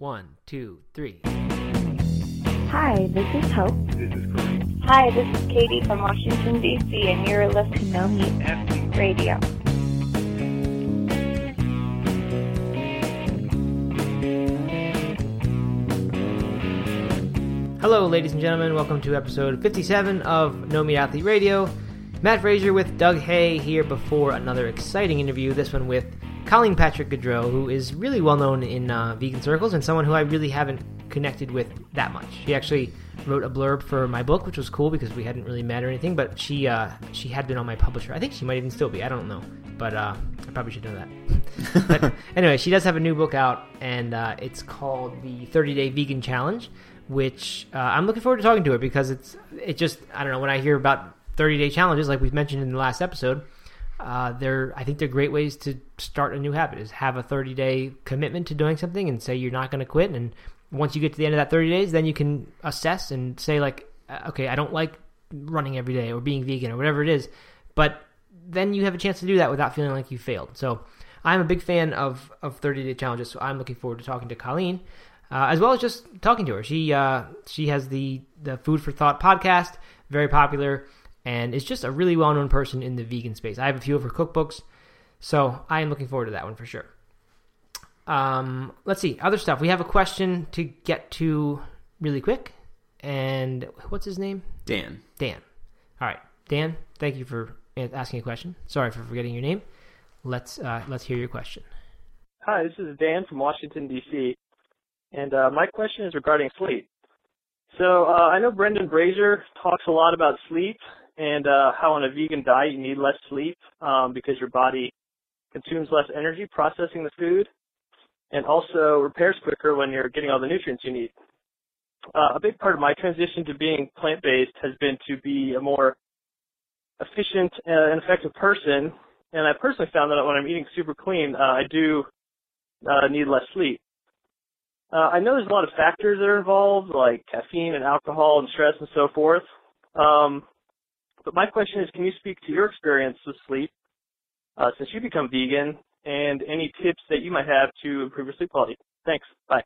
One, two, three. Hi, this is Hope. This is Corey. Hi, this is Katie from Washington, D.C., and you're listening to No Meat Radio. Hello, ladies and gentlemen. Welcome to episode 57 of No Meat Athlete Radio. Matt Frazier with Doug Hay here before another exciting interview. This one with Colleen Patrick Goudreau, who is really well known in uh, vegan circles and someone who I really haven't connected with that much. She actually wrote a blurb for my book, which was cool because we hadn't really met or anything. But she uh, she had been on my publisher. I think she might even still be. I don't know, but uh, I probably should know that. but anyway, she does have a new book out, and uh, it's called the 30 Day Vegan Challenge. Which uh, I'm looking forward to talking to her because it's it just I don't know when I hear about 30 day challenges like we've mentioned in the last episode. Uh, they're I think they're great ways to start a new habit. Is have a 30 day commitment to doing something and say you're not going to quit. And once you get to the end of that 30 days, then you can assess and say like, uh, okay, I don't like running every day or being vegan or whatever it is, but then you have a chance to do that without feeling like you failed. So I'm a big fan of of 30 day challenges. So I'm looking forward to talking to Colleen. Uh, as well as just talking to her. She uh, she has the the Food for Thought podcast, very popular, and is just a really well known person in the vegan space. I have a few of her cookbooks, so I am looking forward to that one for sure. Um, let's see other stuff. We have a question to get to really quick, and what's his name? Dan. Dan. All right, Dan. Thank you for asking a question. Sorry for forgetting your name. Let's uh, let's hear your question. Hi, this is Dan from Washington D.C. And uh, my question is regarding sleep. So uh, I know Brendan Brazier talks a lot about sleep and uh, how on a vegan diet you need less sleep um, because your body consumes less energy processing the food and also repairs quicker when you're getting all the nutrients you need. Uh, a big part of my transition to being plant-based has been to be a more efficient and effective person. And I personally found that when I'm eating super clean, uh, I do uh, need less sleep. Uh, I know there's a lot of factors that are involved, like caffeine and alcohol and stress and so forth. Um, but my question is, can you speak to your experience with sleep uh, since you become vegan, and any tips that you might have to improve your sleep quality? Thanks. Bye.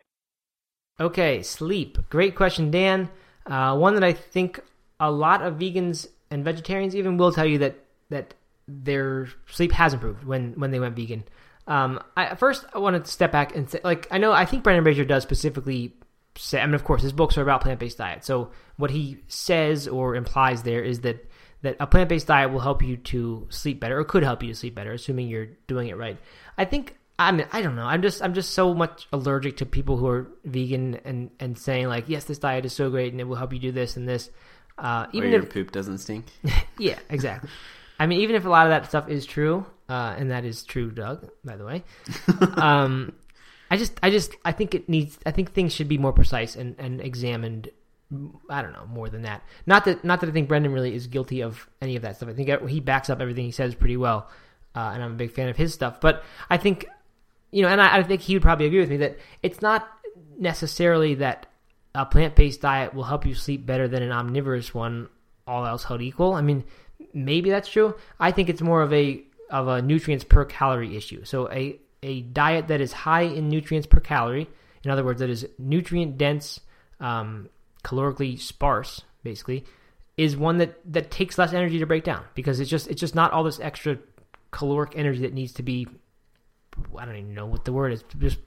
Okay, sleep. Great question, Dan. Uh, one that I think a lot of vegans and vegetarians even will tell you that that their sleep has improved when when they went vegan. Um, I, first, I wanted to step back and say, like, I know, I think Brendan Brazier does specifically say, I mean, of course, his books are about plant based diet. So what he says or implies there is that that a plant based diet will help you to sleep better, or could help you to sleep better, assuming you're doing it right. I think. I mean, I don't know. I'm just, I'm just so much allergic to people who are vegan and, and saying like, yes, this diet is so great and it will help you do this and this. Uh, even or your if, poop doesn't stink. yeah, exactly. I mean, even if a lot of that stuff is true, uh, and that is true, Doug. By the way, um, I just, I just, I think it needs. I think things should be more precise and, and examined. I don't know more than that. Not that, not that I think Brendan really is guilty of any of that stuff. I think he backs up everything he says pretty well, uh, and I'm a big fan of his stuff. But I think, you know, and I, I think he would probably agree with me that it's not necessarily that a plant-based diet will help you sleep better than an omnivorous one, all else held equal. I mean, maybe that's true. I think it's more of a of a nutrients per calorie issue. So a a diet that is high in nutrients per calorie, in other words, that is nutrient dense, um, calorically sparse, basically, is one that that takes less energy to break down because it's just it's just not all this extra caloric energy that needs to be I don't even know what the word is just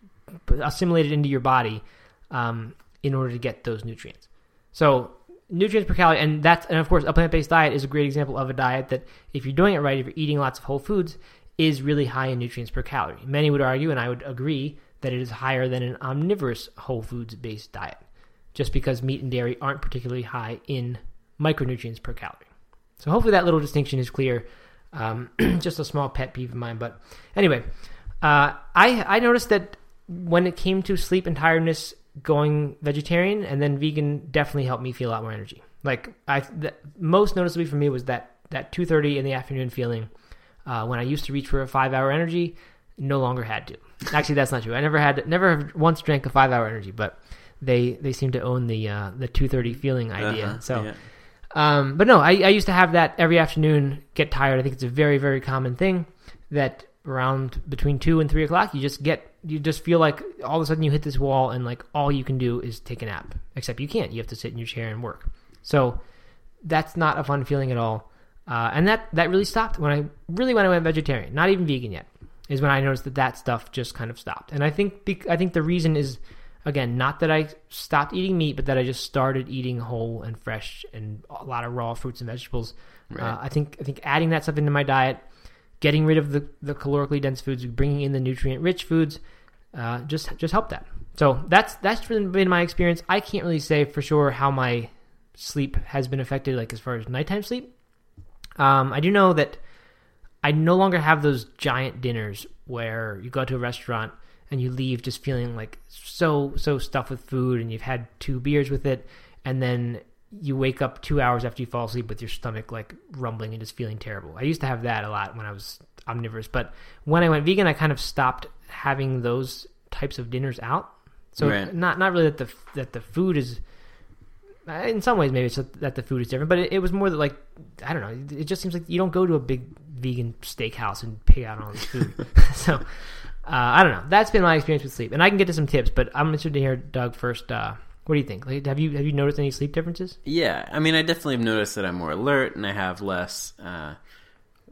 assimilated into your body um, in order to get those nutrients. So nutrients per calorie, and that's and of course a plant based diet is a great example of a diet that if you're doing it right, if you're eating lots of whole foods, is really high in nutrients per calorie. Many would argue, and I would agree, that it is higher than an omnivorous whole foods based diet, just because meat and dairy aren't particularly high in micronutrients per calorie. So hopefully that little distinction is clear. Um, just a small pet peeve of mine, but anyway, uh, I I noticed that when it came to sleep and tiredness going vegetarian and then vegan definitely helped me feel a lot more energy. Like I, the, most noticeably for me was that that two thirty in the afternoon feeling uh, when I used to reach for a five hour energy, no longer had to. Actually, that's not true. I never had, never once drank a five hour energy, but they they seem to own the uh, the two thirty feeling idea. Uh-huh, so. Yeah. Um, but no, I, I used to have that every afternoon. Get tired. I think it's a very, very common thing that around between two and three o'clock, you just get you just feel like all of a sudden you hit this wall and like all you can do is take a nap. Except you can't. You have to sit in your chair and work. So that's not a fun feeling at all. Uh, and that that really stopped when I really when I went vegetarian. Not even vegan yet is when I noticed that that stuff just kind of stopped. And I think I think the reason is again not that I stopped eating meat, but that I just started eating whole and fresh and a lot of raw fruits and vegetables. Right. Uh, I think I think adding that stuff into my diet, getting rid of the, the calorically dense foods, bringing in the nutrient rich foods, uh, just just helped that. So that's that's been my experience. I can't really say for sure how my sleep has been affected, like as far as nighttime sleep. Um, I do know that I no longer have those giant dinners where you go to a restaurant and you leave just feeling like so so stuffed with food and you've had two beers with it and then you wake up two hours after you fall asleep with your stomach like rumbling and just feeling terrible. I used to have that a lot when I was omnivorous, but when I went vegan, I kind of stopped having those types of dinners out. So Right. not not really that the that the food is. uh, In some ways, maybe it's that the food is different, but it, it was more that like I don't know. It just seems like you don't go to a big vegan steakhouse and pay out on all this food. so uh, I don't know. That's been my experience with sleep, and I can get to some tips. But I'm interested to hear Doug first. Uh, what do you think? Like, have you have you noticed any sleep differences? Yeah, I mean, I definitely have noticed that I'm more alert and I have less uh,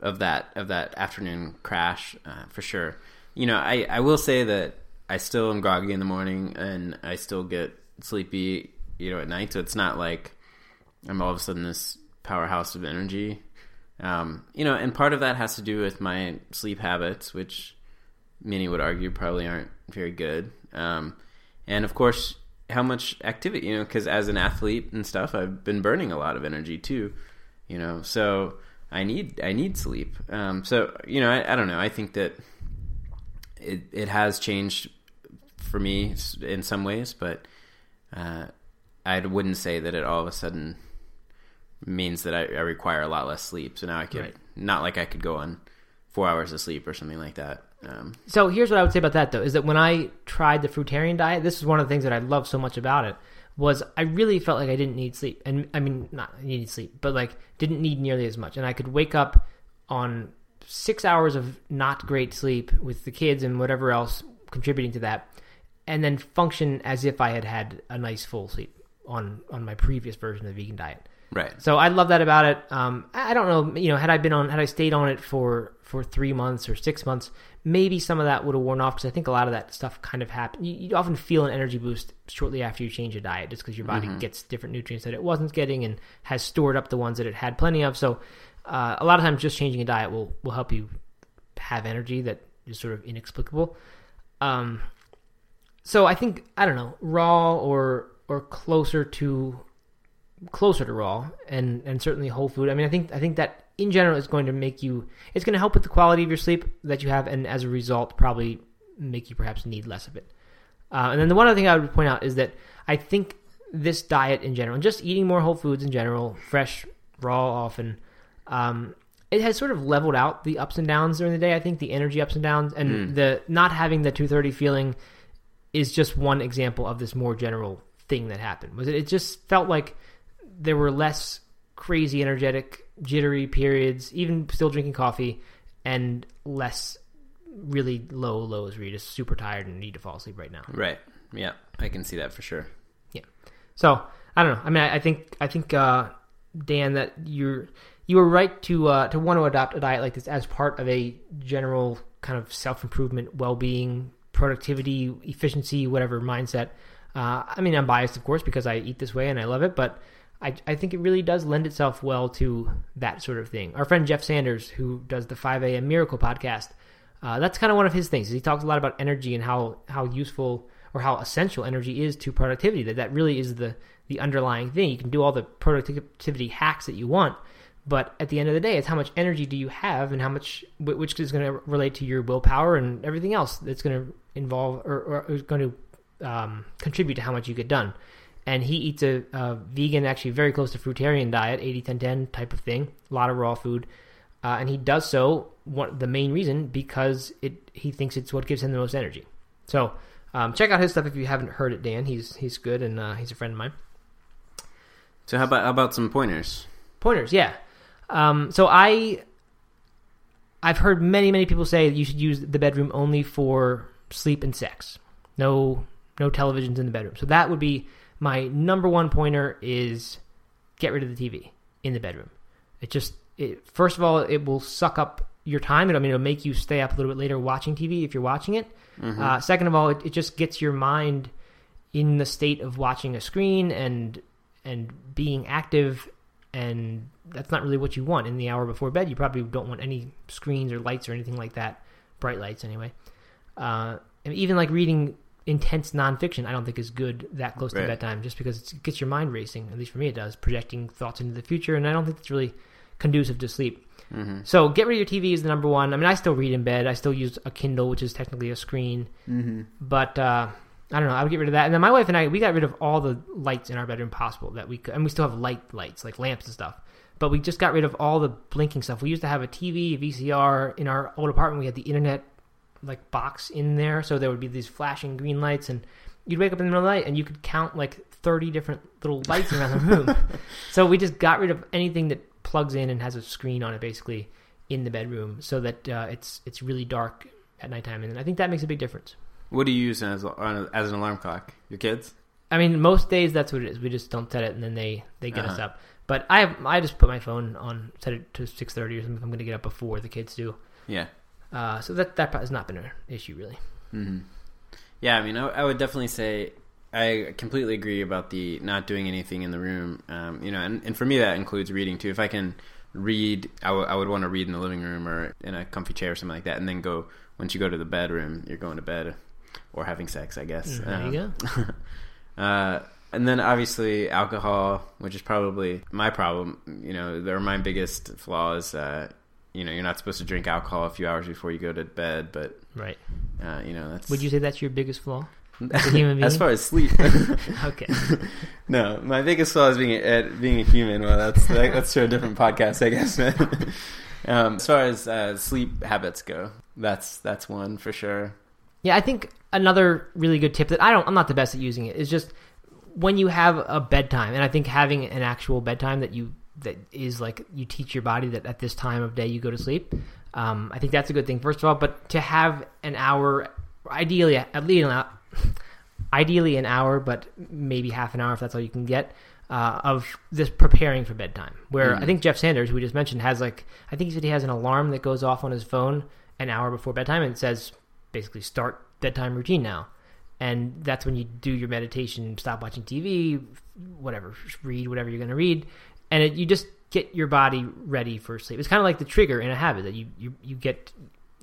of that of that afternoon crash uh, for sure. You know, I I will say that I still am groggy in the morning and I still get sleepy, you know, at night. So it's not like I'm all of a sudden this powerhouse of energy. Um, you know, and part of that has to do with my sleep habits, which many would argue probably aren't very good. Um, and of course, how much activity, you know, because as an athlete and stuff, I've been burning a lot of energy too, you know, so I need I need sleep. Um, so you know, I, I don't know. I think that it it has changed for me in some ways, but uh, I wouldn't say that it all of a sudden means that I, I require a lot less sleep. So now I could Right. not like I could go on four hours of sleep or something like that. Um, So here's what I would say about that though: is that when I tried the fruitarian diet, this is one of the things that I love so much about it. Was I really felt like I didn't need sleep, and I mean not I needed sleep, but like didn't need nearly as much, and I could wake up on six hours of not great sleep with the kids and whatever else contributing to that, and then function as if I had had a nice full sleep on on my previous version of the vegan diet. right. So I love that about it. Um, I I don't know, you know, had I been on, had I stayed on it for for three months or six months, maybe some of that would have worn off because I think a lot of that stuff kind of happened. You, you often feel an energy boost shortly after you change your diet, just because your body gets different nutrients that it wasn't getting and has stored up the ones that it had plenty of. So uh, a lot of times, just changing a diet will will help you have energy that is sort of inexplicable. Um, so I think I don't know, raw or or closer to closer to raw and and certainly whole food. I mean, I think I think that in general is going to make you it's going to help with the quality of your sleep that you have, and as a result, probably make you perhaps need less of it. Uh, and then the one other thing I would point out is that I think this diet in general, and just eating more whole foods in general, fresh, raw, often, um, it has sort of leveled out the ups and downs during the day. I think the energy ups and downs, and the not having the two thirty feeling is just one example of this more general thing that happened. Was it? It just felt like there were less crazy, energetic, jittery periods, even still drinking coffee, and less really low lows where you're just super tired and need to fall asleep right now. Right. Yeah, I can see that for sure. Yeah. So I don't know. I mean, I, I think I think uh, Dan that you're you were right to uh, to want to adopt a diet like this as part of a general kind of self improvement, well being, productivity, efficiency, whatever mindset. Uh, I mean, I'm biased, of course, because I eat this way and I love it, but I, I think it really does lend itself well to that sort of thing. Our friend Jeff Sanders, who does the 5 a.m. Miracle podcast, uh, that's kind of one of his things. He talks a lot about energy and how how useful or how essential energy is to productivity. That that really is the the underlying thing. You can do all the productivity hacks that you want, but at the end of the day, it's how much energy do you have and how much which is going to relate to your willpower and everything else that's going to involve or, or is going to um, contribute to how much you get done. And he eats a, a vegan, actually very close to fruitarian diet, 80-10-10 type of thing, a lot of raw food. Uh, and he does so one, the main reason because it he thinks it's what gives him the most energy. So um, check out his stuff if you haven't heard it, Dan. He's he's good and uh, he's a friend of mine. So how about how about some pointers? Pointers, yeah. Um, so I I've heard many many people say that you should use the bedroom only for sleep and sex. No no televisions in the bedroom. So that would be my number one pointer is get rid of the TV in the bedroom. It just it, first of all it will suck up your time. It, I mean it'll make you stay up a little bit later watching TV if you're watching it. Uh, second of all, it, it just gets your mind in the state of watching a screen and and being active and that's not really what you want in the hour before bed you probably don't want any screens or lights or anything like that bright lights anyway uh, and even like reading intense nonfiction i don't think is good that close Right. to bedtime just because it gets your mind racing at least for me it does projecting thoughts into the future and i don't think it's really conducive to sleep Mm-hmm. so get rid of your tv is the number one i mean i still read in bed i still use a kindle which is technically a screen Mm-hmm. but uh, I don't know. I would get rid of that. And then my wife and I, we got rid of all the lights in our bedroom possible that we could, and we still have light lights like lamps and stuff. But we just got rid of all the blinking stuff. We used to have a TV, a VCR in our old apartment. We had the internet like box in there, so there would be these flashing green lights, and you'd wake up in the middle of the night and you could count like thirty different little lights around the room. so we just got rid of anything that plugs in and has a screen on it, basically in the bedroom, so that uh, it's it's really dark at nighttime, and I think that makes a big difference. What do you use as as an alarm clock? Your kids? I mean, most days that's what it is. We just don't set it, and then they they get us Uh-huh. up. But I have, I just put my phone on set it to six thirty or something. I'm going to get up before the kids do. Yeah. Uh, so that that has not been an issue really. hmm Yeah, I mean, I, I would definitely say I completely agree about the not doing anything in the room. Um, you know, and, and for me that includes reading too. If I can read, I w- I would want to read in the living room or in a comfy chair or something like that, and then go once you go to the bedroom, you're going to bed or having sex, I guess. There Um, you go. uh, and then obviously alcohol, which is probably my problem. You know, they're my biggest flaws. Uh, you know, you're not supposed to drink alcohol a few hours before you go to bed, but Right. uh, you know that's. Would you say that's your biggest flaw? as as far as sleep? Okay. no, my biggest flaw is being a, being a human. Well, that's that, that's for a different podcast, I guess. Man. um, as far as uh, sleep habits go, that's that's one for sure. Yeah, I think another really good tip that I don't, I'm not the best at using it is just when you have a bedtime, and I think having an actual bedtime that you that is like you teach your body that at this time of day you go to sleep. Um, I think that's a good thing first of all, but to have an hour, ideally at least an ideally an hour, but maybe half an hour if that's all you can get. Uh, of this preparing for bedtime, where I Mhm. think Jeff Sanders, who we just mentioned, has like I think he said he has an alarm that goes off on his phone an hour before bedtime and it says basically start bedtime routine now. And that's when you do your meditation, stop watching TV, whatever, read whatever you're going to read, and it, you just get your body ready for sleep. It's kind of like the trigger in a habit that you you, you get.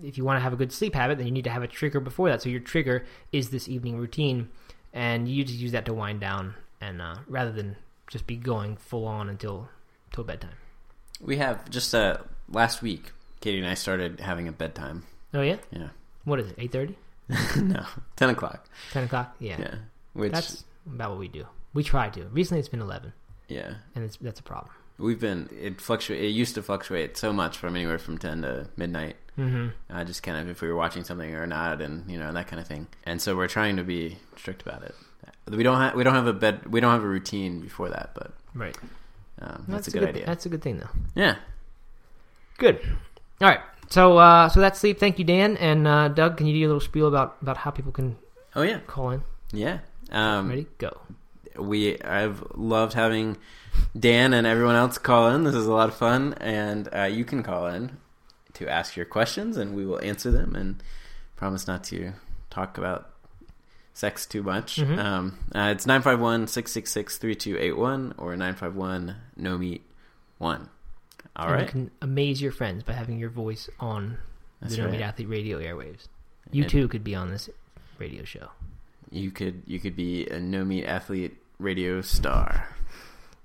If you want to have a good sleep habit, then you need to have a trigger before that. So your trigger is this evening routine, and you just use that to wind down, and uh, rather than just be going full on until till bedtime. We have just uh, last week, Katie and I started having a bedtime. Oh yeah, Yeah, what is it? Eight thirty, no, ten o'clock. ten o'clock? Yeah, Yeah, which that's about what we do. We try to. Recently, it's been eleven, yeah, and it's that's a problem. we've been it fluctuate. It used to fluctuate so much from anywhere from ten to midnight. Mm-hmm. uh, just kind of if we were watching something or not, and you know that kind of thing. And so we're trying to be strict about it. We don't have we don't have a bed we don't have a routine before that, but Right. um, that's, a good, idea. That's a good thing, though. yeah, Good. All right. So, uh, so that's sleep. Thank you, Dan and uh, Doug. Can you do a little spiel about about how people can oh yeah, call in? yeah. Um, Ready? Go. We I've loved having Dan and everyone else call in. This is a lot of fun, and uh, you can call in to ask your questions, and we will answer them. And promise not to talk about sex too much. Mhm. Um, uh, it's 951-666-3281 or nine five one no meat one. All and right, You can amaze your friends by having your voice on That's the No Meat Athlete radio airwaves. You And too could be on this radio show. You could you could be a no meat athlete radio star.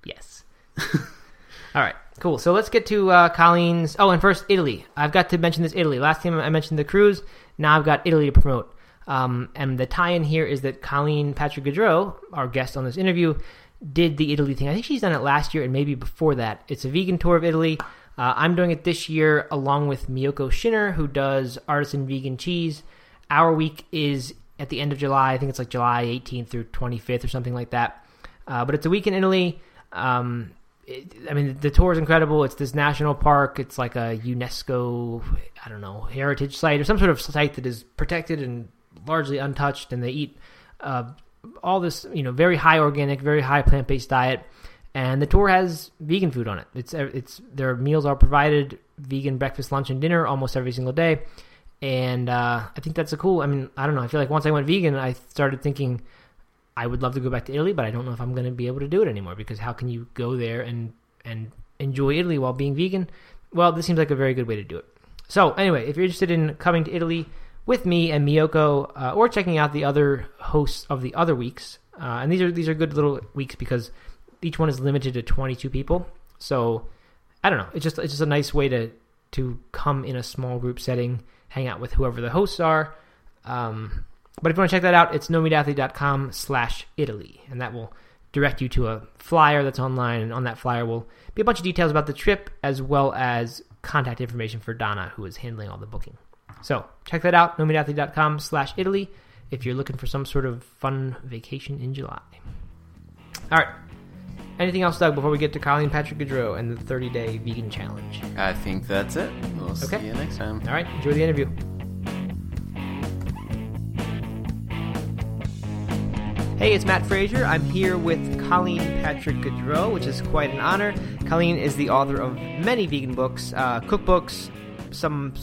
Yes. All right, cool. So let's get to uh, Colleen's. Oh, and first Italy. I've got to mention this Italy. Last time I mentioned the cruise. Now I've got Italy to promote. Um, and the tie-in here is that Colleen Patrick Goudreau, our guest on this interview, did the Italy thing. I think she's done it last year and maybe before that. It's a vegan tour of Italy. Uh, I'm doing it this year along with Miyoko Schinner, who does artisan vegan cheese. Our week is at the end of July. I think it's like July 18th through 25th or something like that. Uh, but it's a week in Italy. Um, it, I mean, the tour is incredible. It's this national park. It's like a UNESCO, I don't know, heritage site or some sort of site that is protected and largely untouched. And they eat uh, all this, you know, very high organic, very high plant based diet. And the tour has vegan food on it. It's it's their meals are provided vegan breakfast, lunch, and dinner almost every single day. And uh, I think that's a cool. I mean, I don't know. I feel like once I went vegan, I started thinking I would love to go back to Italy, but I don't know if I'm going to be able to do it anymore because how can you go there and and enjoy Italy while being vegan? Well, this seems like a very good way to do it. So anyway, if you're interested in coming to Italy with me and Miyoko, uh, or checking out the other hosts of the other weeks, uh, and these are these are good little weeks because each one is limited to 22 people. So I don't know. It's just it's just a nice way to to come in a small group setting, hang out with whoever the hosts are. Um, but if you want to check that out, it's nomeatathlete.com slash Italy, and that will direct you to a flyer that's online, and on that flyer will be a bunch of details about the trip as well as contact information for Donna, who is handling all the booking. So check that out, nomeatathlete.com slash Italy, if you're looking for some sort of fun vacation in July. All right. Anything else, Doug, before we get to Colleen Patrick Goudreau and the 30 day vegan challenge? I think that's it. We'll Okay. see you next time. All right, enjoy the interview. Hey, it's Matt Frazier. I'm here with Colleen Patrick Goudreau, which is quite an honor. Colleen is the author of many vegan books, uh, cookbooks, some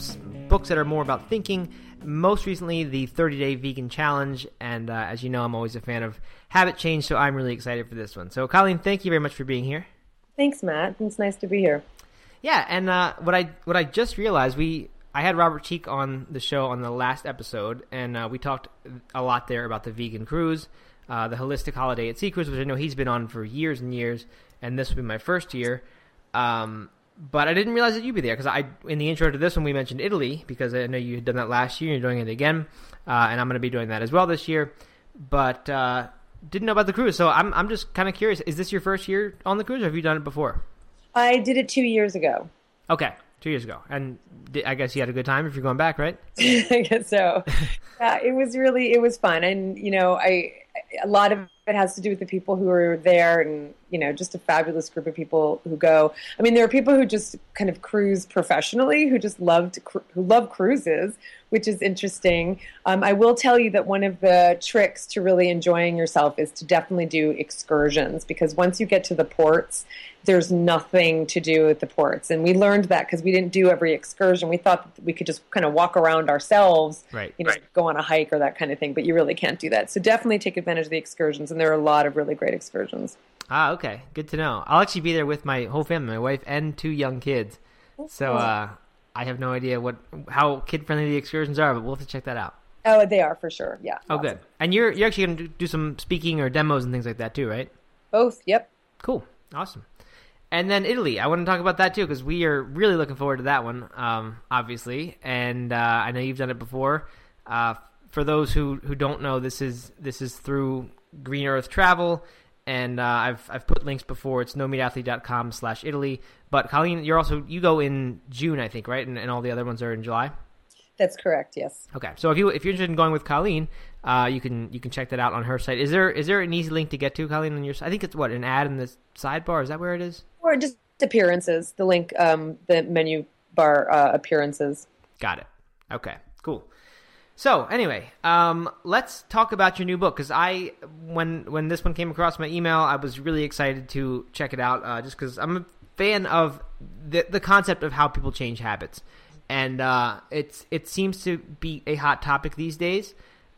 books that are more about thinking. Most recently, the 30 Day Vegan Challenge, and uh, as you know, I'm always a fan of habit change, so I'm really excited for this one. So, Colleen, thank you very much for being here. Thanks, Matt. It's nice to be here. Yeah, and uh, what I what I just realized we I had Robert Cheeke on the show on the last episode, and uh, we talked a lot there about the vegan cruise, uh, the holistic holiday at sea cruise, which I know he's been on for years and years, and this will be my first year. Um, but I didn't realize that you'd be there because I in the intro to this one we mentioned Italy because I know you had done that last year. You're doing it again, uh, and I'm going to be doing that as well this year. But uh, didn't know about the cruise, so I'm I'm just kind of curious. Is this your first year on the cruise, or have you done it before? I did it two years ago. Okay, two years ago, and I guess you had a good time if you're going back, right? I guess so. yeah, it was really it was fun, and you know, I a lot of it has to do with the people who are there, and you know, just a fabulous group of people who go. I mean, there are people who just kind of cruise professionally, who just loved who love cruises, which is interesting. Um, I will tell you that one of the tricks to really enjoying yourself is to definitely do excursions because once you get to the ports, there's nothing to do at the ports. And we learned that because we didn't do every excursion. We thought that we could just kind of walk around ourselves, Right. you know, go on a hike or that kind of thing, but you really can't do that. So definitely take advantage of the excursions. And there are a lot of really great excursions. Ah, okay, good to know. I'll actually be there with my whole family, my wife and two young kids. So uh, I have no idea what how kid friendly the excursions are, but we'll have to check that out. Oh, they are for sure. Yeah. Oh, lots good. And you're you're actually going to do some speaking or demos and things like that too, right? Both. Yep. Cool, awesome. And then Italy, I want to talk about that too because we are really looking forward to that one, um, obviously. And uh, I know you've done it before. Uh, for those who, who don't know, this is this is through Green Earth Travel, and uh, I've I've put links before. It's nomeatathlete.com slash Italy. But Colleen, you're also you go in June, I think, right? And, and all the other ones are in July. That's correct. Yes. Okay, so if you if you're interested in going with Colleen, uh, you can you can check that out on her site. Is there is there an easy link to get to Colleen on your? site? I think it's what an ad in the sidebar. Is that where it is? Or just appearances. The link, um, the menu bar uh, appearances. Got it. Okay, cool. So anyway, um, let's talk about your new book because I when when this one came across my email, I was really excited to check it out uh, just because I'm a fan of the the concept of how people change habits, and uh, it's it seems to be a hot topic these days,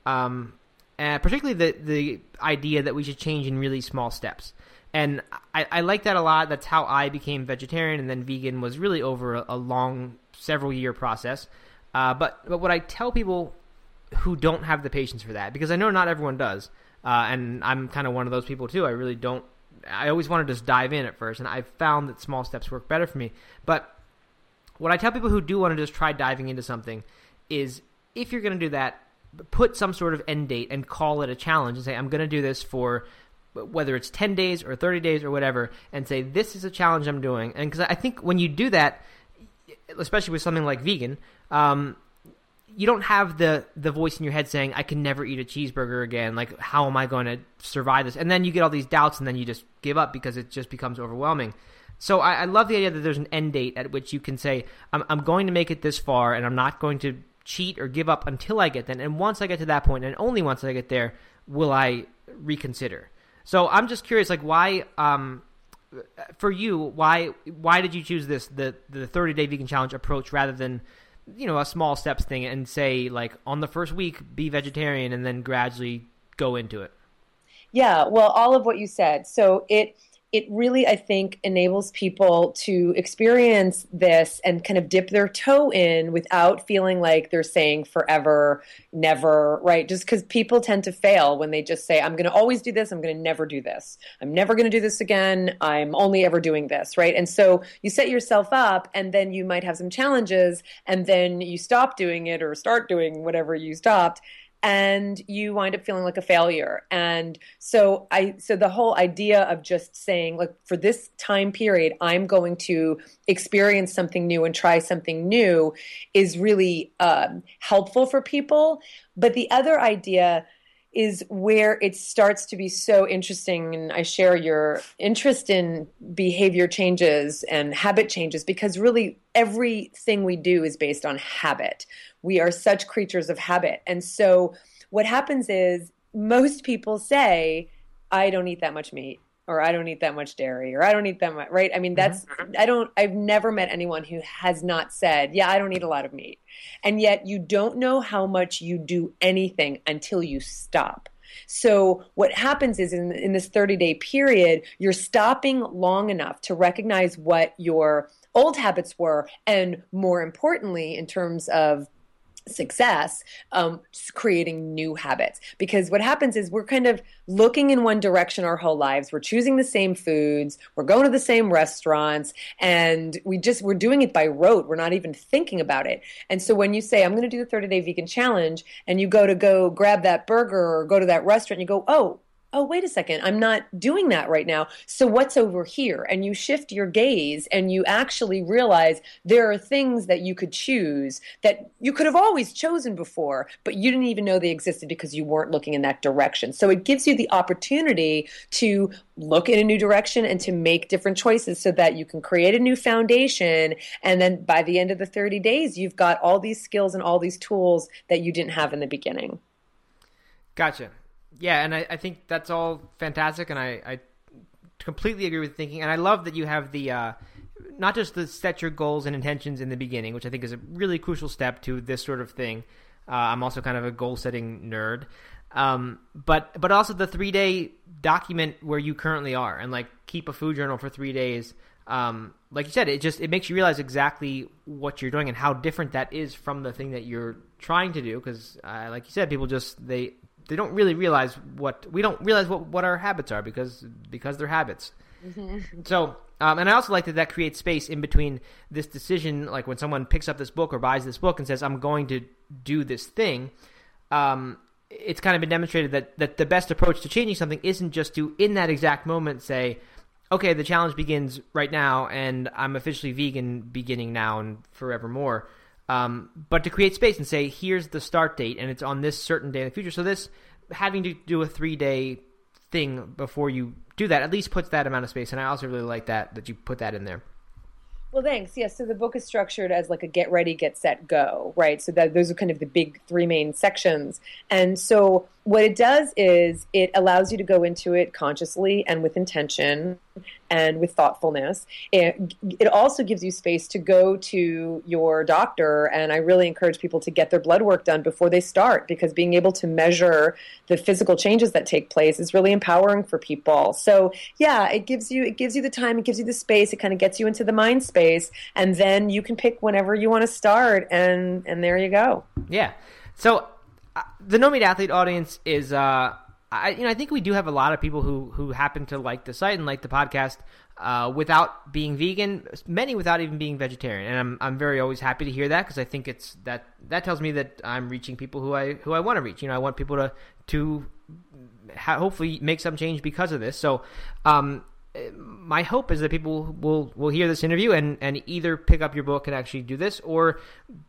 um, and particularly the the idea that we should change in really small steps. And I, I like that a lot. That's how I became vegetarian and then vegan was really over a, a long, several year process. Uh, but but what I tell people who don't have the patience for that, because I know not everyone does, uh, and I'm kind of one of those people too. I really don't. I always want to just dive in at first, and I've found that small steps work better for me. But what I tell people who do want to just try diving into something is if you're going to do that, put some sort of end date and call it a challenge and say, I'm going to do this for whether it's 10 days or 30 days or whatever, and say, this is a challenge I'm doing. And because I think when you do that, especially with something like vegan, um, you don't have the the voice in your head saying I can never eat a cheeseburger again. Like how am I going to survive this? And then you get all these doubts, and then you just give up because it just becomes overwhelming. So I, I love the idea that there's an end date at which you can say I'm, I'm going to make it this far, and I'm not going to cheat or give up until I get there. And once I get to that point, and only once I get there, will I reconsider. So I'm just curious, like why, um, for you, why why did you choose this the the 30 day vegan challenge approach rather than you know a small steps thing and say like on the first week be vegetarian and then gradually go into it? Yeah, well, all of what you said. So it it really, I think, enables people to experience this and kind of dip their toe in without feeling like they're saying forever, never, right? Just because people tend to fail when they just say, I'm going to always do this, I'm going to never do this, I'm never going to do this again, I'm only ever doing this, right? And so you set yourself up, and then you might have some challenges, and then you stop doing it or start doing whatever you stopped and you wind up feeling like a failure. And so i so the whole idea of just saying like for this time period i'm going to experience something new and try something new is really um, helpful for people. But the other idea is where it starts to be so interesting and i share your interest in behavior changes and habit changes because really everything we do is based on habit we are such creatures of habit. And so what happens is most people say, I don't eat that much meat or I don't eat that much dairy or I don't eat that much, right? I mean, that's, mm-hmm. I don't, I've never met anyone who has not said, yeah, I don't eat a lot of meat. And yet you don't know how much you do anything until you stop. So what happens is in, in this 30 day period, you're stopping long enough to recognize what your old habits were. And more importantly, in terms of success um, creating new habits. Because what happens is we're kind of looking in one direction our whole lives. We're choosing the same foods. We're going to the same restaurants. And we just we're doing it by rote. We're not even thinking about it. And so when you say i'm going to do the 30 day vegan challenge and you go to go grab that burger or go to that restaurant you go oh oh, wait a second, I'm not doing that right now. So what's over here? And you shift your gaze and you actually realize there are things that you could choose that you could have always chosen before, but you didn't even know they existed because you weren't looking in that direction. So it gives you the opportunity to look in a new direction and to make different choices so that you can create a new foundation. And then by the end of the 30 days, you've got all these skills and all these tools that you didn't have in the beginning. Gotcha yeah, and I, I think that's all fantastic, and I, I completely agree with thinking, and I love that you have the uh, not just the set your goals and intentions in the beginning, which I think is a really crucial step to this sort of thing. Uh, I'm also kind of a goal setting nerd, um, but but also the three day document where you currently are, and like keep a food journal for three days. Um, like you said, it just it makes you realize exactly what you're doing and how different that is from the thing that you're trying to do. Because, uh, like you said, people just they they don't really realize what we don't realize what, what our habits are because because they're habits. Mm-hmm. So, um, and I also like that that creates space in between this decision, like when someone picks up this book or buys this book and says, "I'm going to do this thing." Um, it's kind of been demonstrated that that the best approach to changing something isn't just to in that exact moment say, "Okay, the challenge begins right now, and I'm officially vegan beginning now and forevermore." Um, but to create space and say, here's the start date, and it's on this certain day in the future. So this having to do a three day thing before you do that at least puts that amount of space. And I also really like that that you put that in there. Well, thanks. Yes, so the book is structured as like a get ready, get set, go, right? So that those are kind of the big three main sections. And so what it does is it allows you to go into it consciously and with intention and with thoughtfulness. It, it also gives you space to go to your doctor, and I really encourage people to get their blood work done before they start because being able to measure the physical changes that take place is really empowering for people. So yeah, it gives you it gives you the time, it gives you the space, it kind of gets you into the mind space, and then you can pick whenever you want to start, and and there you go. Yeah. So the no meat athlete audience is uh, I you know I think we do have a lot of people who who happen to like the site and like the podcast uh, without being vegan, many without even being vegetarian, and I'm I'm very always happy to hear that because I think it's that that tells me that I'm reaching people who I who I want to reach. You know, I want people to to ha- hopefully make some change because of this. So, um, my hope is that people will will hear this interview and and either pick up your book and actually do this, or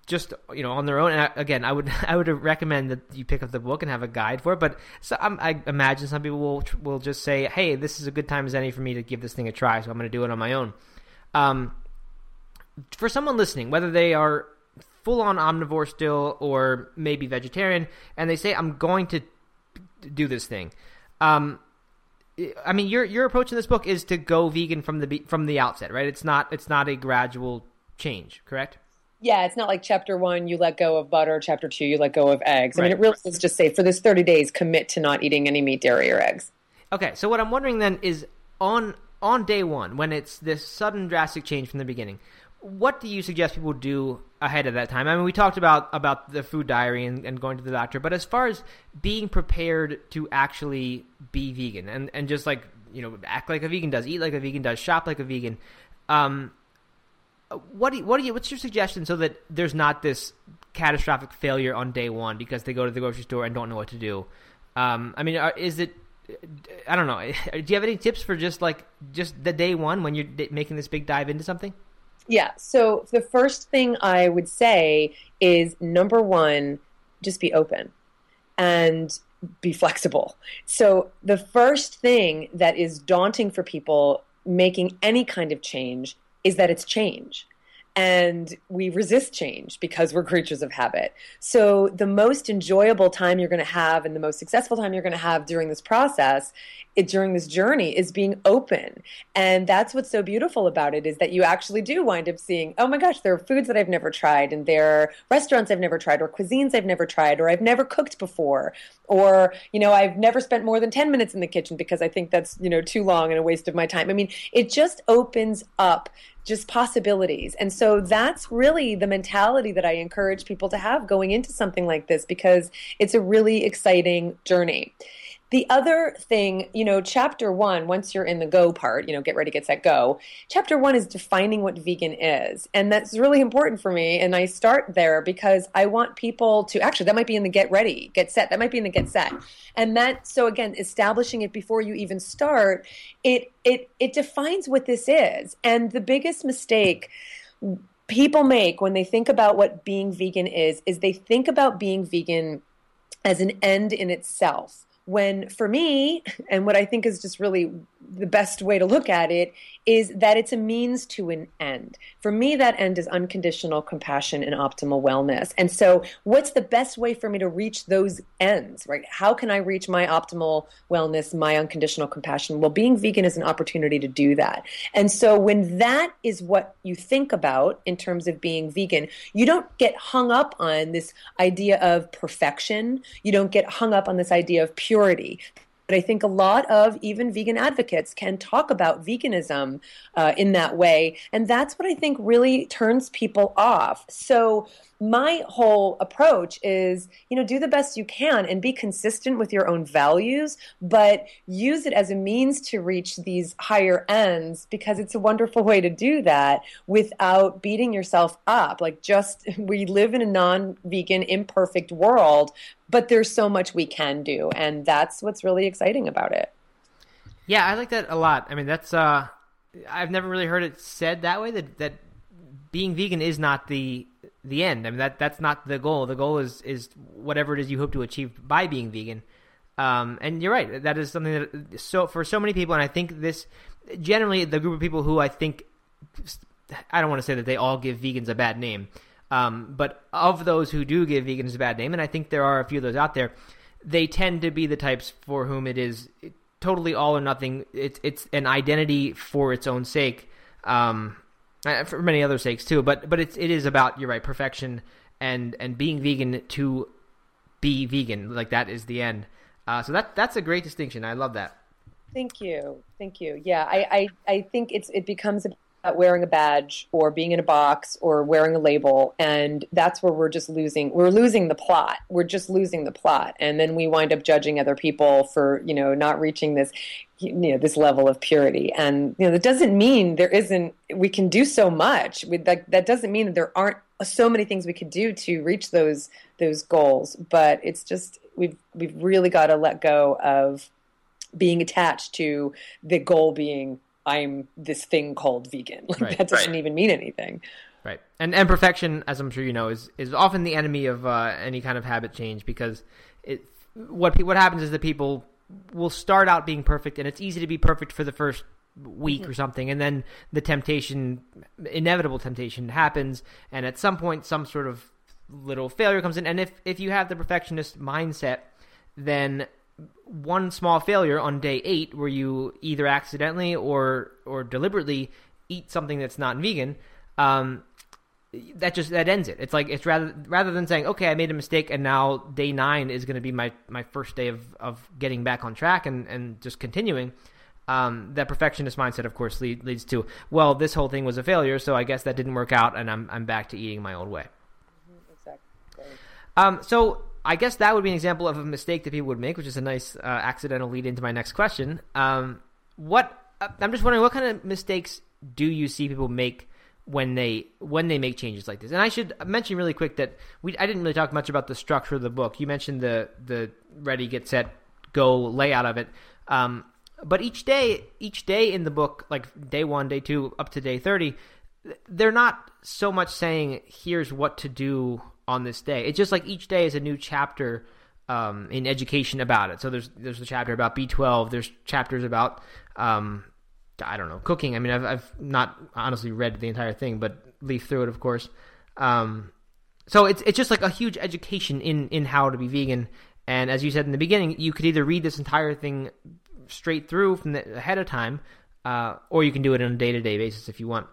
just you know on their own. And I, again, I would I would recommend that you pick up the book and have a guide for it. But so, I imagine some people will will just say, "Hey, this is a good time as any for me to give this thing a try," so I'm going to do it on my own. Um, for someone listening, whether they are full on omnivore still or maybe vegetarian, and they say, "I'm going to do this thing." Um, I mean, your your approach in this book is to go vegan from the from the outset, right? It's not it's not a gradual change, correct? Yeah, it's not like chapter one, you let go of butter. Chapter two, you let go of eggs. I mean, it really is just say for this 30 days, commit to not eating any meat, dairy, or eggs. Okay, so what I'm wondering then is on on day one, when it's this sudden drastic change from the beginning, what do you suggest people do ahead of that time? I mean, we talked about about the food diary and, and going to the doctor, but as far as being prepared to actually be vegan and and just like you know act like a vegan does, eat like a vegan does, shop like a vegan, um, what do you, what do you what's your suggestion so that there's not this catastrophic failure on day one because they go to the grocery store and don't know what to do? Um, I mean, is it I don't know. Do you have any tips for just like just the day one when you're making this big dive into something? Yeah. So the first thing I would say is number one, just be open and be flexible. So the first thing that is daunting for people making any kind of change is that it's change. And we resist change because we're creatures of habit. So, the most enjoyable time you're going to have and the most successful time you're going to have during this process it, during this journey is being open and that's what's so beautiful about it is that you actually do wind up seeing oh my gosh there are foods that i've never tried and there are restaurants i've never tried or cuisines i've never tried or i've never cooked before or you know i've never spent more than 10 minutes in the kitchen because i think that's you know too long and a waste of my time i mean it just opens up just possibilities. And so that's really the mentality that I encourage people to have going into something like this because it's a really exciting journey. The other thing, you know, chapter one, once you're in the go part, you know, get ready, get set, go. Chapter one is defining what vegan is. And that's really important for me. And I start there because I want people to actually, that might be in the get ready, get set. That might be in the get set. And that, so again, establishing it before you even start, it, it, it defines what this is. And the biggest mistake, people make when they think about what being vegan is is they think about being vegan as an end in itself when for me and what i think is just really the best way to look at it is that it's a means to an end. For me, that end is unconditional compassion and optimal wellness. And so, what's the best way for me to reach those ends, right? How can I reach my optimal wellness, my unconditional compassion? Well, being vegan is an opportunity to do that. And so, when that is what you think about in terms of being vegan, you don't get hung up on this idea of perfection. You don't get hung up on this idea of purity. But I think a lot of even vegan advocates can talk about veganism uh, in that way. And that's what I think really turns people off. So, my whole approach is, you know, do the best you can and be consistent with your own values, but use it as a means to reach these higher ends because it's a wonderful way to do that without beating yourself up. Like, just we live in a non vegan, imperfect world, but there's so much we can do. And that's what's really exciting about it. Yeah, I like that a lot. I mean, that's, uh, I've never really heard it said that way that, that being vegan is not the the end. I mean that that's not the goal. The goal is is whatever it is you hope to achieve by being vegan. Um, and you're right. That is something that so for so many people, and I think this generally the group of people who I think I don't want to say that they all give vegans a bad name, um, but of those who do give vegans a bad name, and I think there are a few of those out there, they tend to be the types for whom it is totally all or nothing. It's it's an identity for its own sake. Um, for many other sakes too. But but it's it is about you're right perfection and and being vegan to be vegan like that is the end. Uh, so that that's a great distinction. I love that. Thank you, thank you. Yeah, I I, I think it's it becomes about wearing a badge or being in a box or wearing a label. And that's where we're just losing we're losing the plot. We're just losing the plot. And then we wind up judging other people for you know not reaching this you know this level of purity. And you know that doesn't mean there isn't we can do so much. With that that doesn't mean that there aren't so many things we could do to reach those those goals. But it's just we've we've really got to let go of being attached to the goal being I'm this thing called vegan. Like Right. that doesn't Right. even mean anything. Right, and and perfection, as I'm sure you know, is is often the enemy of uh, any kind of habit change because it what what happens is that people will start out being perfect, and it's easy to be perfect for the first week or something, and then the temptation, inevitable temptation, happens, and at some point, some sort of little failure comes in, and if if you have the perfectionist mindset, then one small failure on day eight where you either accidentally or or deliberately eat something that's not vegan um, that just that ends it. It's like it's rather rather than saying okay i made a mistake and now day nine is going to be my my first day of of getting back on track and and just continuing um, that perfectionist mindset of course lead, leads to well this whole thing was a failure so i guess that didn't work out and i'm i'm back to eating my old way. Exactly. um, so I guess that would be an example of a mistake that people would make, which is a nice uh, accidental lead into my next question. Um, what uh, I'm just wondering, what kind of mistakes do you see people make when they when they make changes like this? And I should mention really quick that we I didn't really talk much about the structure of the book. You mentioned the the ready, get set, go layout of it. Um, but each day, each day in the book, like day one, day two, up to day thirty, they're not so much saying here's what to do on this day. It's just like each day is a new chapter um, in education about it. So there's there's a chapter about B12. There's chapters about um, I don't know cooking. I mean, I've I've not honestly read the entire thing, but leaf through it, of course. Um, so it's it's just like a huge education in in how to be vegan. And as you said in the beginning, you could either read this entire thing straight through from the, ahead of time, uh, or you can do it on a day to day basis if you want.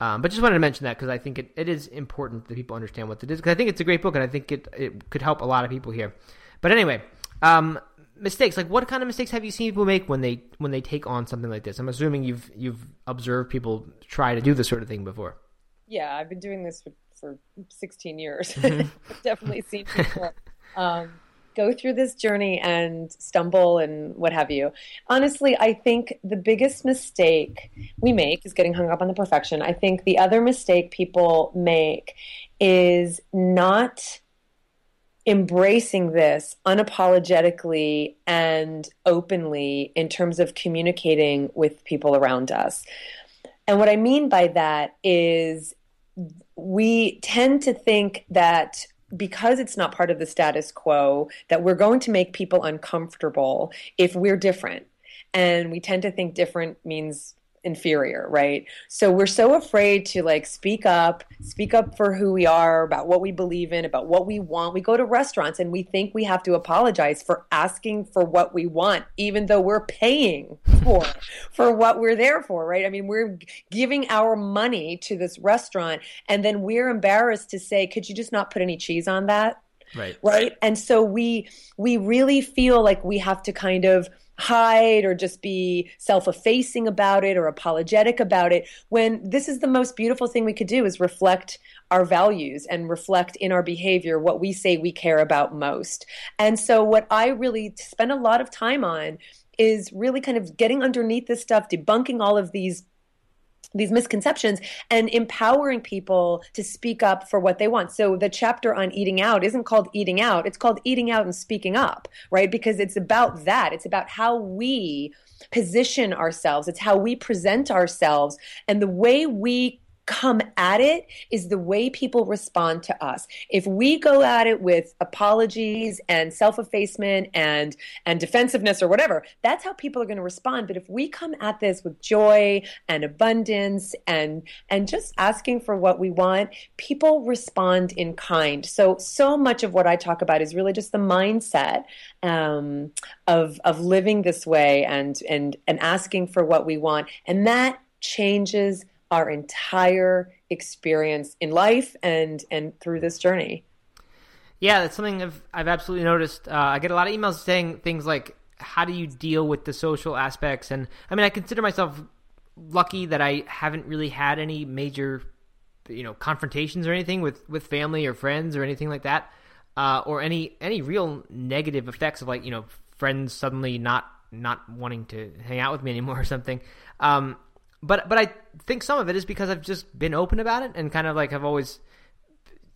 Um, but just wanted to mention that because I think it, it is important that people understand what it is. Because I think it's a great book and I think it it could help a lot of people here. But anyway, um, mistakes like what kind of mistakes have you seen people make when they when they take on something like this? I'm assuming you've you've observed people try to do this sort of thing before. Yeah, I've been doing this for, for 16 years. Mm-hmm. I've definitely seen people um, go through this journey and stumble and what have you. Honestly, I think the biggest mistake we make is getting hung up on the perfection. I think the other mistake people make is not embracing this unapologetically and openly in terms of communicating with people around us. And what I mean by that is we tend to think that because it's not part of the status quo that we're going to make people uncomfortable if we're different. And we tend to think different means inferior right? So we're so afraid to like speak up speak up for who we are about what we believe in about what we want. We go to restaurants and we think we have to apologize for asking for what we want even though we're paying for for what we're there for right? I mean we're giving our money to this restaurant and then we're embarrassed to say could you just not put any cheese on that? Right. right? And so we we really feel like we have to kind of hide or just be self-effacing about it or apologetic about it when this is the most beautiful thing we could do is reflect our values and reflect in our behavior what we say we care about most. And so what i really spend a lot of time on is really kind of getting underneath this stuff debunking all of these these misconceptions and empowering people to speak up for what they want. So the chapter on eating out isn't called eating out, it's called eating out and speaking up, right? Because it's about that. It's about how we position ourselves, it's how we present ourselves and the way we come at it is the way people respond to us. If we go at it with apologies and self-effacement and and defensiveness or whatever, that's how people are going to respond. But if we come at this with joy and abundance and and just asking for what we want, people respond in kind. So so much of what I talk about is really just the mindset um, of of living this way and and and asking for what we want, and that changes our entire experience in life and and through this journey. Yeah, that's something I've I've absolutely noticed. Uh, I get a lot of emails saying things like, "How do you deal with the social aspects?" And I mean, I consider myself lucky that I haven't really had any major, you know, confrontations or anything with with family or friends or anything like that, uh, or any any real negative effects of like you know friends suddenly not not wanting to hang out with me anymore or something. Um, but but I think some of it is because I've just been open about it and kind of like I've always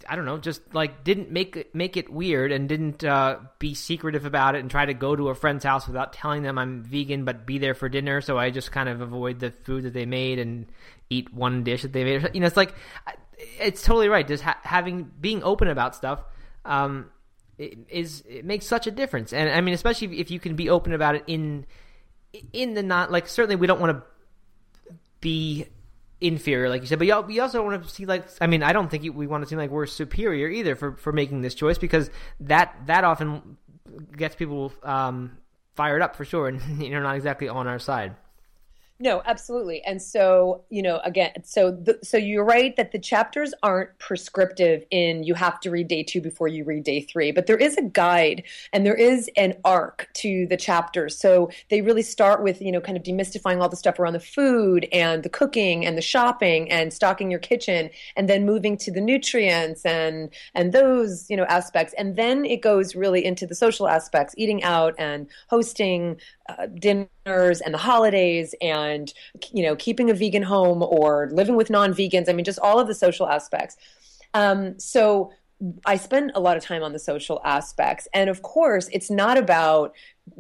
I don't know, just like didn't make it, make it weird and didn't uh, be secretive about it and try to go to a friend's house without telling them I'm vegan, but be there for dinner. So I just kind of avoid the food that they made and eat one dish that they made. You know, it's like it's totally right. Just ha- having being open about stuff um, it is it makes such a difference. And I mean, especially if you can be open about it in in the not like certainly we don't want to be inferior, like you said. But we also want to see like I mean, I don't think we want to seem like we're superior either for for making this choice because that that often gets people um, fired up for sure, and you know, not exactly on our side. No, absolutely. And so, you know, again, so the, so you're right that the chapters aren't prescriptive in you have to read day 2 before you read day 3, but there is a guide and there is an arc to the chapters. So they really start with, you know, kind of demystifying all the stuff around the food and the cooking and the shopping and stocking your kitchen and then moving to the nutrients and and those, you know, aspects. And then it goes really into the social aspects, eating out and hosting uh, dinners and the holidays and you know keeping a vegan home or living with non-vegans i mean just all of the social aspects um, so i spend a lot of time on the social aspects and of course it's not about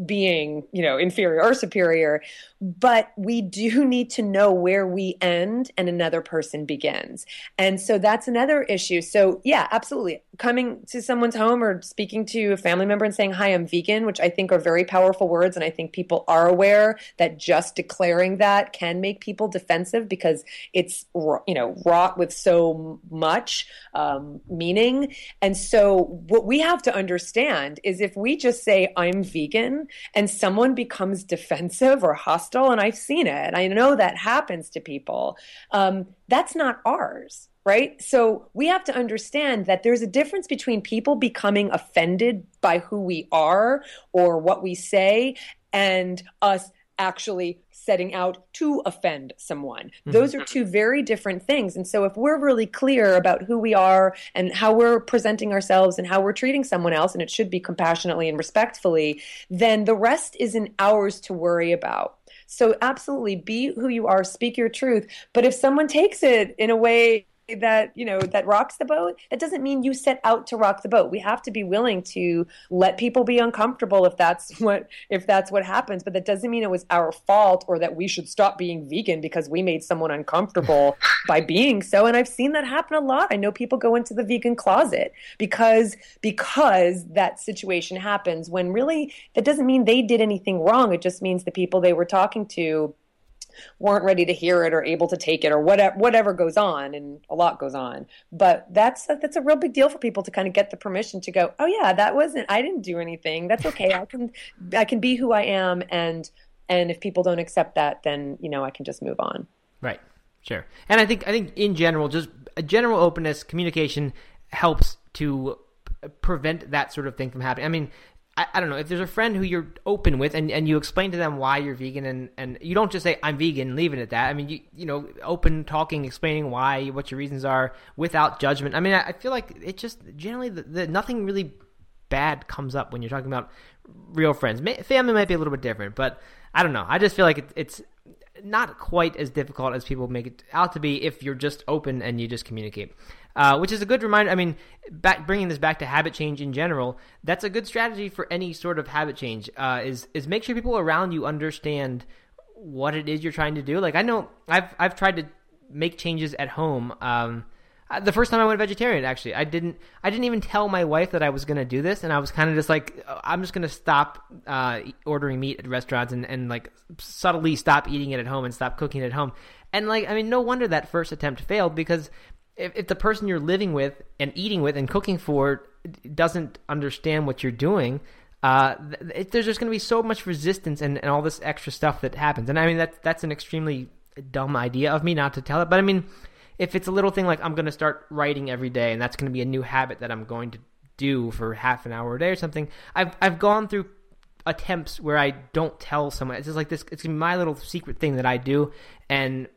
being, you know, inferior or superior, but we do need to know where we end and another person begins. And so that's another issue. So, yeah, absolutely. Coming to someone's home or speaking to a family member and saying, Hi, I'm vegan, which I think are very powerful words. And I think people are aware that just declaring that can make people defensive because it's, you know, wrought with so much um, meaning. And so, what we have to understand is if we just say, I'm vegan, and someone becomes defensive or hostile, and I've seen it, I know that happens to people, um, that's not ours right? So we have to understand that there's a difference between people becoming offended by who we are or what we say and us actually setting out to offend someone. Mm-hmm. Those are two very different things. And so if we're really clear about who we are and how we're presenting ourselves and how we're treating someone else, and it should be compassionately and respectfully, then the rest isn't ours to worry about. So absolutely be who you are, speak your truth. But if someone takes it in a way that you know that rocks the boat that doesn't mean you set out to rock the boat. We have to be willing to let people be uncomfortable if that's what if that's what happens. But that doesn't mean it was our fault or that we should stop being vegan because we made someone uncomfortable by being so. And i've seen that happen a lot. I know people go into the vegan closet because because that situation happens when really that doesn't mean they did anything wrong. It just means the people they were talking to weren't ready to hear it or able to take it or whatever whatever goes on and a lot goes on. But that's a, that's a real big deal for people to kind of get the permission to go oh yeah that wasn't i didn't do anything. That's okay. I can i can be who i am and and if people don't accept that then you know i can just move on. Right. Sure. And i think i think in general just a general openness communication helps to prevent that sort of thing from happening. I mean I, I, don't know. If there's a friend who you're open with and, and you explain to them why you're vegan and, and you don't just say I'm vegan leave it at that. I mean you you know open talking explaining why what your reasons are without judgment. I mean I, I feel like it just generally the, the, nothing really bad comes up when you're talking about real friends. Family might be a little bit different but I don't know. I just feel like it, it's not quite as difficult as people make it out to be if you're just open and you just communicate uh, which is a good reminder. I mean, back, bringing this back to habit change in general, that's a good strategy for any sort of habit change. Uh, is is make sure people around you understand what it is you're trying to do. Like I know I've I've tried to make changes at home. Um, the first time I went vegetarian, actually, I didn't. I didn't even tell my wife that I was going to do this, and I was kind of just like, uh, I'm just going to stop uh, ordering meat at restaurants and, and like subtly stop eating it at home and stop cooking it at home. And like, I mean, no wonder that first attempt failed because if, if the person you're living with and eating with and cooking for doesn't understand what you're doing, uh, it, there's just going to be so much resistance and, and all this extra stuff that happens. And I mean, that's that's an extremely dumb idea of me not to tell it. But I mean, if it's a little thing like I'm going to start writing every day and that's going to be a new habit that I'm going to do for half an hour a day or something, I've, I've gone through attempts where I don't tell someone. It's just like this, it's my little secret thing that I do. And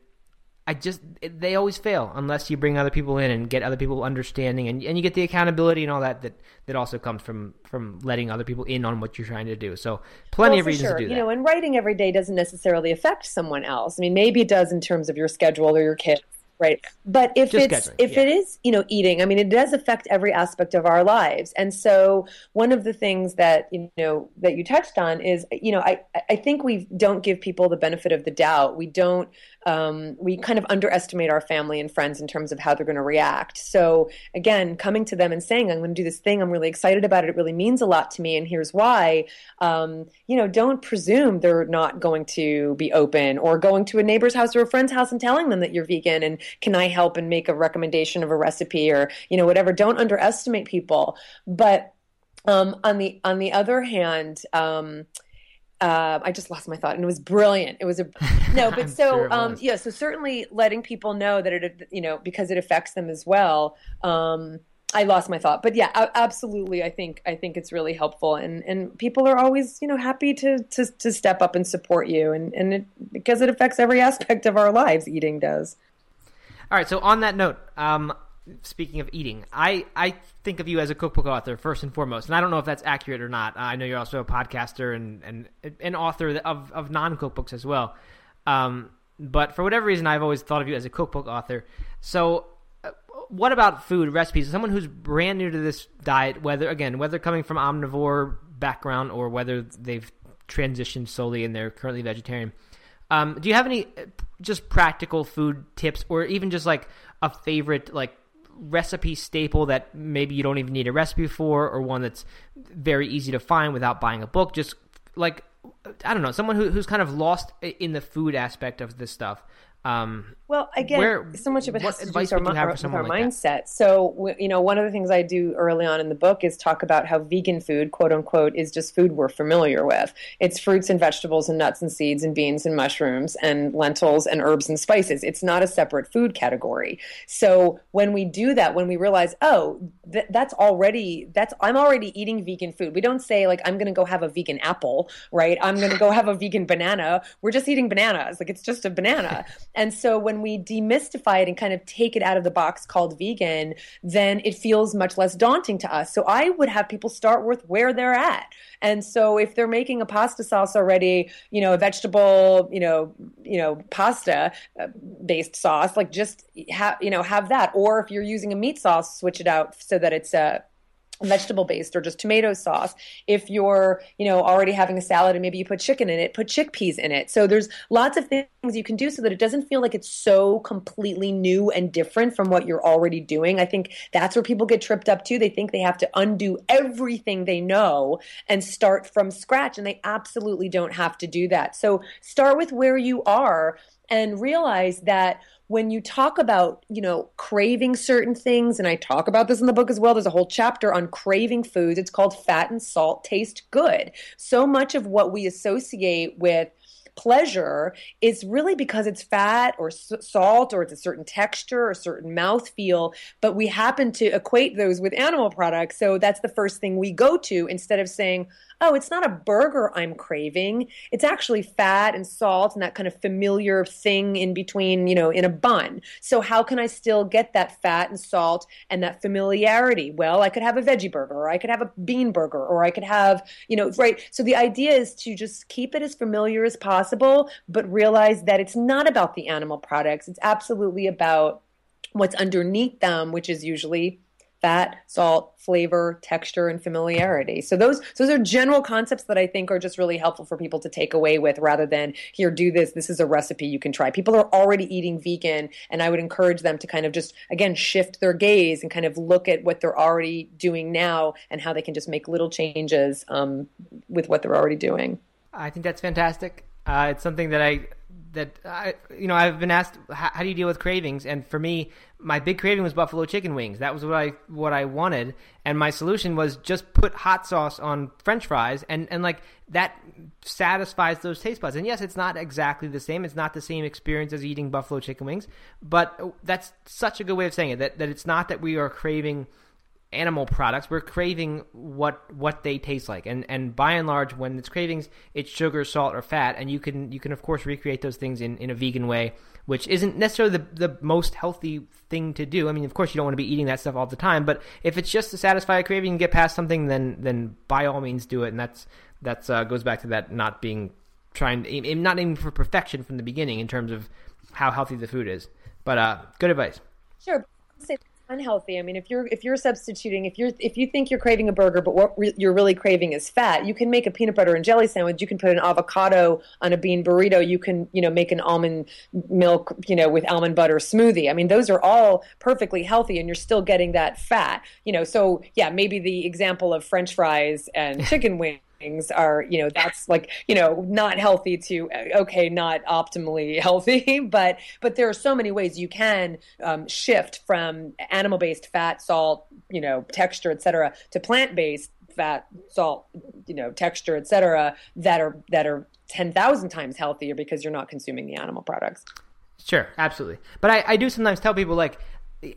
I just they always fail unless you bring other people in and get other people understanding and and you get the accountability and all that that that also comes from from letting other people in on what you're trying to do. So plenty well, of reasons sure. to do that. You know, and writing every day doesn't necessarily affect someone else. I mean, maybe it does in terms of your schedule or your kids right. But if Just it's if yeah. it is you know eating i mean it does affect every aspect of our lives. And so one of the things that you know that you touched on is you know i i think we don't give people the benefit of the doubt. We don't um, we kind of underestimate our family and friends in terms of how they're going to react. So again coming to them and saying i'm going to do this thing i'm really excited about it it really means a lot to me and here's why um, you know don't presume they're not going to be open or going to a neighbor's house or a friend's house and telling them that you're vegan and can i help and make a recommendation of a recipe or you know whatever. Don't underestimate people. But um, on the on the other hand um, uh, I just lost my thought, and it was brilliant. It was a no, but so sure um, yeah, so certainly letting people know that it, you know, because it affects them as well. Um, I lost my thought, but yeah, absolutely. I think I think it's really helpful, and and people are always you know happy to to to step up and support you, and and it, because it affects every aspect of our lives. Eating does. All right. So on that note, um, speaking of eating, I I think of you as a cookbook author first and foremost, and I don't know if that's accurate or not. I know you're also a podcaster and and an author of of non cookbooks as well. Um, but for whatever reason, I've always thought of you as a cookbook author. So. uh, What about food recipes? Someone who's brand new to this diet, whether again, whether coming from omnivore background or whether they've transitioned solely and they're currently vegetarian, um, do you have any uh, just practical food tips, or even just like a favorite like recipe staple that maybe you don't even need a recipe for, or one that's very easy to find without buying a book? Just like I don't know, someone who, who's kind of lost in the food aspect of this stuff. Um, Well, again, Where- so much of it has to do with our, would you mi- have for our- with our like that? mindset. So, you know, one of the things I do early on in the book is talk about how vegan food, quote unquote, is just food we're familiar with. It's fruits and vegetables and nuts and seeds and beans and mushrooms and lentils and herbs and spices. It's not a separate food category. So when we do that, when we realize, oh, th- that's already that's I'm already eating vegan food. We don't say like I'm going to go have a vegan apple, right? I'm going to go have a vegan banana. We're just eating bananas. Like it's just a banana. And so when we demystify it and kind of take it out of the box called vegan, then it feels much less daunting to us. So I would have people start with where they're at. And so if they're making a pasta sauce already, you know, a vegetable, you know, you know, pasta uh, based sauce, like just have, you know, have that. Or if you're using a meat sauce, switch it out so that it's a vegetable based or just tomato sauce. If you're, you know, already having a salad and maybe you put chicken in it, put chickpeas in it. So there's lots of things you can do so that it doesn't feel like it's so completely new and different from what you're already doing. I think that's where people get tripped up too. They think they have to undo everything they know and start from scratch and they absolutely don't have to do that. So start with where you are and realize that when you talk about you know craving certain things and i talk about this in the book as well there's a whole chapter on craving foods. It's called fat and salt taste good. So much of what we associate with pleasure is really because it's fat or s- salt or it's a certain texture or certain mouth feel but we happen to equate those with animal products. So that's the first thing we go to instead of saying oh it's not a burger i'm craving. It's actually fat and salt and that kind of familiar thing in between you know in a bun. So how can i still get that fat and salt and that familiarity? Well i could have a veggie burger or i could have a bean burger or i could have you know right? So the idea is to just keep it as familiar as possible but realize that it's not about the animal products. It's absolutely about what's underneath them which is usually fat, salt, flavor, texture, and familiarity. So those those are general concepts that I think are just really helpful for people to take away with rather than here do this, this is a recipe you can try. People are already eating vegan and I would encourage them to kind of just again shift their gaze and kind of look at what they're already doing now and how they can just make little changes um, with what they're already doing. I think that's fantastic. Uh, it's something that I that I you know I've been asked how, how do you deal with cravings, and for me, my big craving was buffalo chicken wings. That was what I what I wanted, and my solution was just put hot sauce on French fries, and and like that satisfies those taste buds. And yes, it's not exactly the same. It's not the same experience as eating buffalo chicken wings, but that's such a good way of saying it. That that it's not that we are craving animal products we're craving what what they taste like. And and by and large when it's cravings it's sugar salt or fat. And you can you can of course recreate those things in in a vegan way which isn't necessarily the the most healthy thing to do. I mean of course you don't want to be eating that stuff all the time but if it's just to satisfy a craving and get past something then then by all means do it. And that's that's uh, goes back to that not being trying not aiming for perfection from the beginning in terms of how healthy the food is. But uh, good advice. Sure. Unhealthy. I mean, if you're if you're substituting, if you're if you think you're craving a burger, but what re- you're really craving is fat, you can make a peanut butter and jelly sandwich. You can put an avocado on a bean burrito. You can you know make an almond milk you know with almond butter smoothie. I mean, those are all perfectly healthy, and you're still getting that fat. You know, so yeah, maybe the example of French fries and chicken wings things are you know that's like you know not healthy to okay not optimally healthy but but there are so many ways you can um, shift from animal based fat salt you know texture etc to plant based fat salt you know texture etc that are that are 10,000 times healthier because you're not consuming the animal products Sure, absolutely. But I, I do sometimes tell people like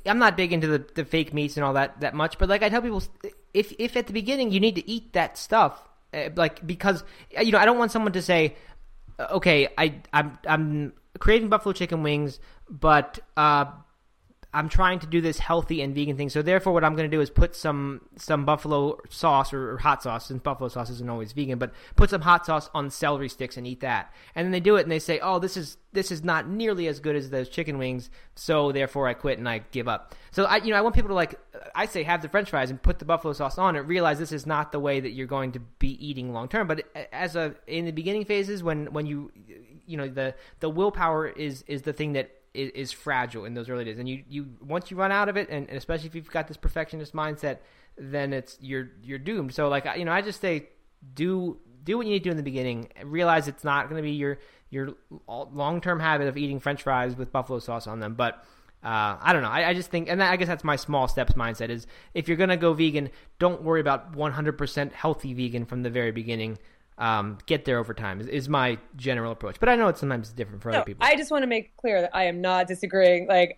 I'm not big into the, the fake meats and all that that much, but like I tell people if if at the beginning you need to eat that stuff, like because you know I don't want someone to say, uh, okay, I I'm I'm craving buffalo chicken wings, but uh, I'm trying to do this healthy and vegan thing. So therefore, what I'm going to do is put some some buffalo sauce or, or, hot sauce, since buffalo sauce isn't always vegan, but put some hot sauce on celery sticks and eat that. And then they do it and they say, "Oh, this is this is not nearly as good as those chicken wings." So therefore, I quit and I give up. So I you know I want people to like I say have the French fries and put the buffalo sauce on it. Realize this is not the way that you're going to be eating long term. But as a in the beginning phases when when you you know the the willpower is is the thing that is, is, fragile in those early days, and you, you once you run out of it, and, and, especially if you've got this perfectionist mindset, then it's you're you're doomed. So like you know, I just say do do what you need to do in the beginning. Realize it's not going to be your your long term habit of eating French fries with buffalo sauce on them, but. Uh, I don't know. I, I just think, and I guess that's my small steps mindset is if you're going to go vegan, don't worry about 100% healthy vegan from the very beginning um, get there over time is, is, my general approach. But I know it's sometimes different for no, other people. I just want to make clear that I am not disagreeing. Like,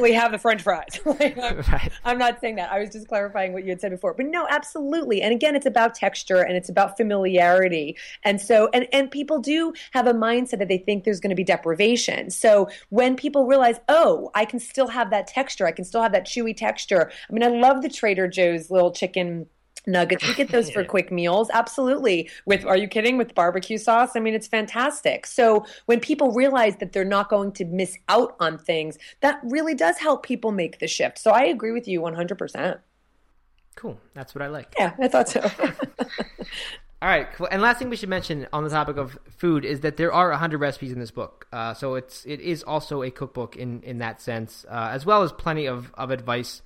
we have the French fries. like, I'm, right. I'm, not saying that. I was just clarifying what you had said before. But no, absolutely. And again, it's about texture and it's about familiarity. And so, and and people do have a mindset that they think there's going to be deprivation. So when people realize, oh, I can still have that texture, I can still have that chewy texture. I mean, I love the Trader Joe's little chicken nuggets. We get those for quick meals. Absolutely. With are you kidding? With barbecue sauce? I mean, it's fantastic. So when people realize that they're not going to miss out on things, that really does help people make the shift. So I agree with you 100%. Cool. That's what I like. Yeah, I thought so. All right, cool. and last thing we should mention on the topic of food is that there are 100 recipes in this book. Uh, so it's it is also a cookbook in in that sense, uh, as well as plenty of of advice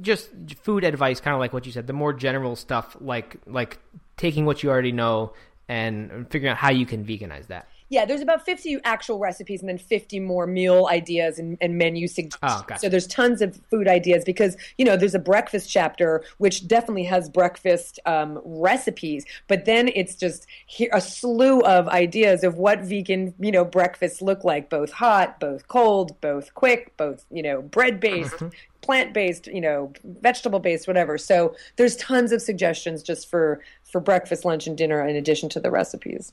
just food advice, kind of like what you said, the more general stuff, like like taking what you already know and figuring out how you can veganize that. Yeah, there's about 50 actual recipes and then 50 more meal ideas and, and menu suggestions. Oh, gotcha. So there's tons of food ideas because, you know, there's a breakfast chapter, which definitely has breakfast um, recipes, but then it's just a slew of ideas of what vegan, you know, breakfasts look like, both hot, both cold, both quick, both, you know, bread based, mm-hmm plant based, you know, vegetable based, whatever. So there's tons of suggestions just for for breakfast, lunch, and dinner in addition to the recipes.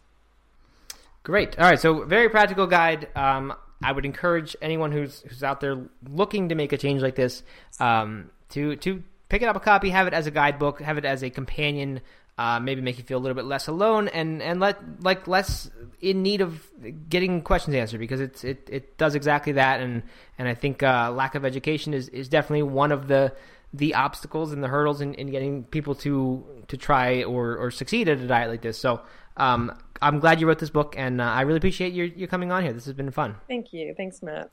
Great. All right. So very practical guide. Um, I would encourage anyone who's who's out there looking to make a change like this um, to to pick it up a copy, have it as a guidebook, have it as a companion uh, maybe make you feel a little bit less alone and and let like less in need of getting questions answered because it's it, it does exactly that and and I think uh, lack of education is, is definitely one of the the obstacles and the hurdles in, in getting people to to try or, or succeed at a diet like this. So um, I'm glad you wrote this book and uh, I really appreciate your you coming on here. This has been fun. Thank you. Thanks, Matt.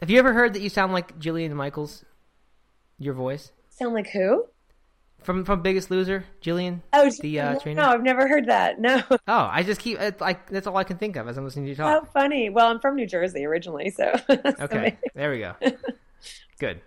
Have you ever heard that you sound like Jillian Michaels? Your voice. Sound like who? From from Biggest Loser, Jillian. Oh, the uh, trainer. No, I've never heard that. No. Oh, I just keep it, like that's all I can think of as I'm listening to you talk. Oh, funny. Well, I'm from New Jersey originally, so. okay, there we go. Good.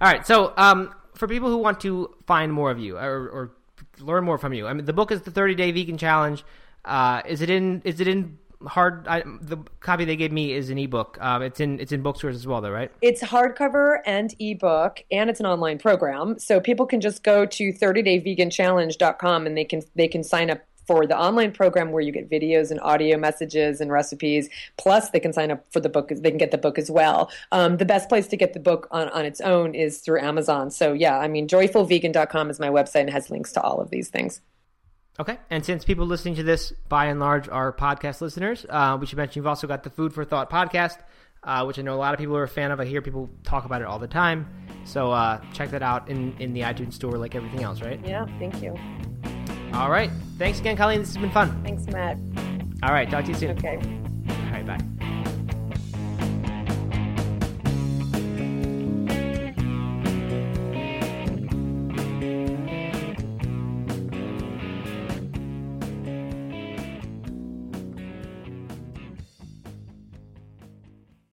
all right, so um, for people who want to find more of you or, or learn more from you, I mean, the book is the 30 Day Vegan Challenge. Uh, is it in? Is it in hard I, the copy they gave me is an ebook um, it's in it's in bookstores as well though right it's hardcover and ebook and it's an online program so people can just go to 30dayveganchallenge.com and they can they can sign up for the online program where you get videos and audio messages and recipes. Plus, they can sign up for the book. They can get the book as well. Um, the best place to get the book on, on its own is through Amazon. So, yeah, I mean, joyfulvegan.com is my website and has links to all of these things. Okay, and since people listening to this, by and large, are podcast listeners, uh, we should mention you've also got the Food for Thought podcast, uh, which I know a lot of people are a fan of. I hear people talk about it all the time. So uh, check that out in, in the iTunes store like everything else, right? Yeah, thank you. All right. Thanks again, Colleen. This has been fun. Thanks, Matt. All right. Talk to you soon. Okay. All right. Bye.